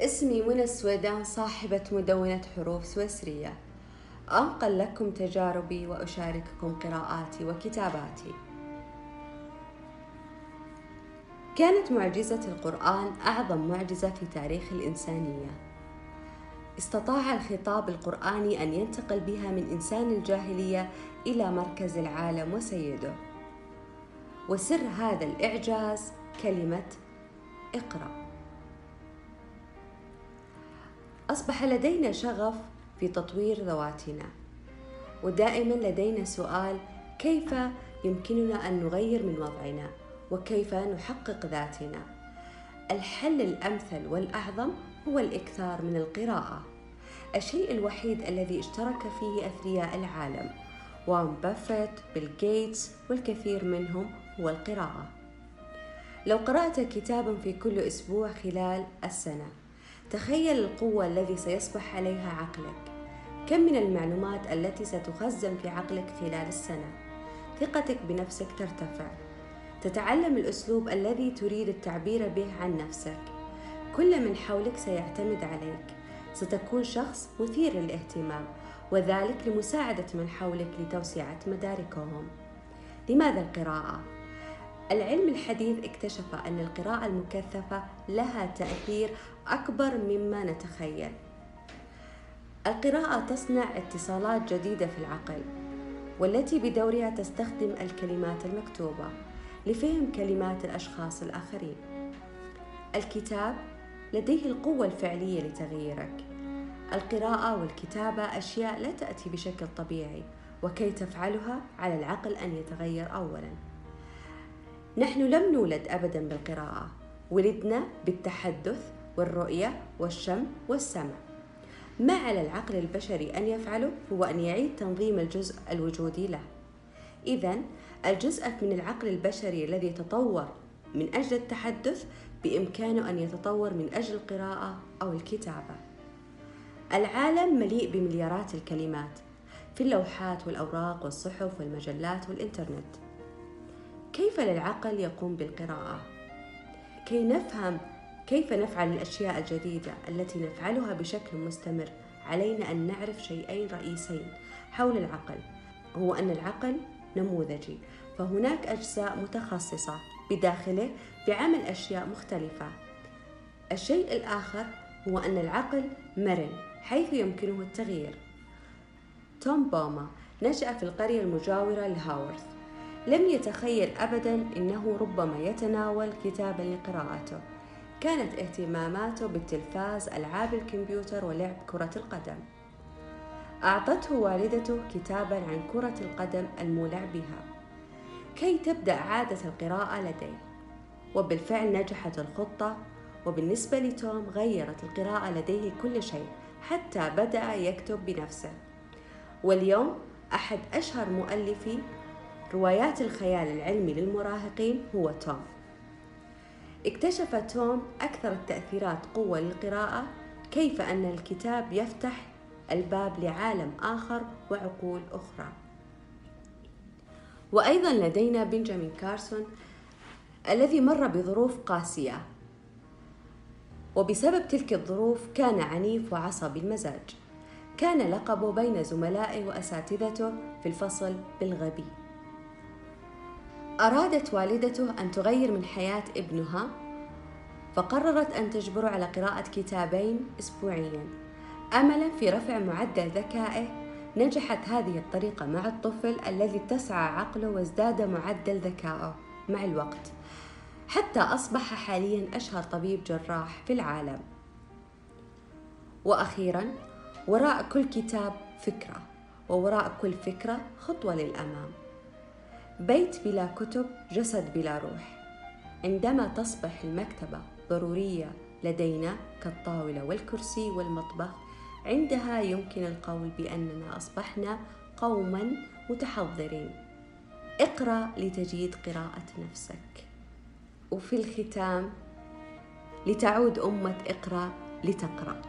اسمي منى السويدان صاحبة مدونة حروف سويسرية. أنقل لكم تجاربي وأشارككم قراءاتي وكتاباتي. كانت معجزة القرآن أعظم معجزة في تاريخ الإنسانية. استطاع الخطاب القرآني أن ينتقل بها من إنسان الجاهلية إلى مركز العالم وسيده. وسر هذا الإعجاز كلمة اقرأ. أصبح لدينا شغف في تطوير ذواتنا. ودائما لدينا سؤال كيف يمكننا أن نغير من وضعنا؟ وكيف نحقق ذاتنا؟ الحل الأمثل والأعظم هو الإكثار من القراءة. الشيء الوحيد الذي اشترك فيه أثرياء العالم وارن بافيت بيل جيتس والكثير منهم هو القراءة. لو قرأت كتابا في كل أسبوع خلال السنة تخيل القوة الذي سيصبح عليها عقلك. كم من المعلومات التي ستخزن في عقلك خلال السنة؟ ثقتك بنفسك ترتفع. تتعلم الأسلوب الذي تريد التعبير به عن نفسك. كل من حولك سيعتمد عليك. ستكون شخص مثير للاهتمام وذلك لمساعدة من حولك لتوسعة مداركهم. لماذا القراءة؟ العلم الحديث اكتشف أن القراءة المكثفة لها تأثير أكبر مما نتخيل. القراءة تصنع اتصالات جديدة في العقل، والتي بدورها تستخدم الكلمات المكتوبة لفهم كلمات الأشخاص الآخرين. الكتاب لديه القوة الفعلية لتغييرك. القراءة والكتابة أشياء لا تأتي بشكل طبيعي، وكي تفعلها على العقل أن يتغير أولاً. نحن لم نولد ابدا بالقراءة. ولدنا بالتحدث والرؤية والشم والسمع. ما على العقل البشري أن يفعله هو أن يعيد تنظيم الجزء الوجودي له. اذا الجزء من العقل البشري الذي تطور من أجل التحدث بإمكانه أن يتطور من أجل القراءة أو الكتابة. العالم مليء بمليارات الكلمات في اللوحات والأوراق والصحف والمجلات والإنترنت. كيف للعقل يقوم بالقراءة؟ كي نفهم كيف نفعل الأشياء الجديدة التي نفعلها بشكل مستمر علينا أن نعرف شيئين رئيسين حول العقل. هو أن العقل نموذجي فهناك أجزاء متخصصة بداخله بعمل أشياء مختلفة. الشيء الآخر هو أن العقل مرن حيث يمكنه التغيير. توم بوما نشأ في القرية المجاورة لهاورث. لم يتخيل أبدا أنه ربما يتناول كتابا لقراءته. كانت اهتماماته بالتلفاز ألعاب الكمبيوتر ولعب كرة القدم. أعطته والدته كتابا عن كرة القدم المولع بها. كي تبدأ عادة القراءة لديه. وبالفعل نجحت الخطة وبالنسبة لتوم غيرت القراءة لديه كل شيء حتى بدأ يكتب بنفسه. واليوم أحد أشهر مؤلفي روايات الخيال العلمي للمراهقين هو توم. اكتشف توم أكثر التأثيرات قوة للقراءة كيف أن الكتاب يفتح الباب لعالم آخر وعقول أخرى. وأيضا لدينا بنجامين كارسون الذي مر بظروف قاسية وبسبب تلك الظروف كان عنيف وعصبي المزاج كان لقبه بين زملائه وأساتذته في الفصل بالغبي. أرادت والدته أن تغير من حياة ابنها فقررت أن تجبره على قراءة كتابين أسبوعيا. أملا في رفع معدل ذكائه نجحت هذه الطريقة مع الطفل الذي اتسع عقله وازداد معدل ذكائه مع الوقت حتى أصبح حاليا أشهر طبيب جراح في العالم. وأخيرا وراء كل كتاب فكرة ووراء كل فكرة خطوة للأمام. بيت بلا كتب جسد بلا روح. عندما تصبح المكتبة ضرورية لدينا كالطاولة والكرسي والمطبخ عندها يمكن القول بأننا أصبحنا قوما متحضرين. اقرأ لتجيد قراءة نفسك. وفي الختام لتعود أمة اقرأ لتقرأ.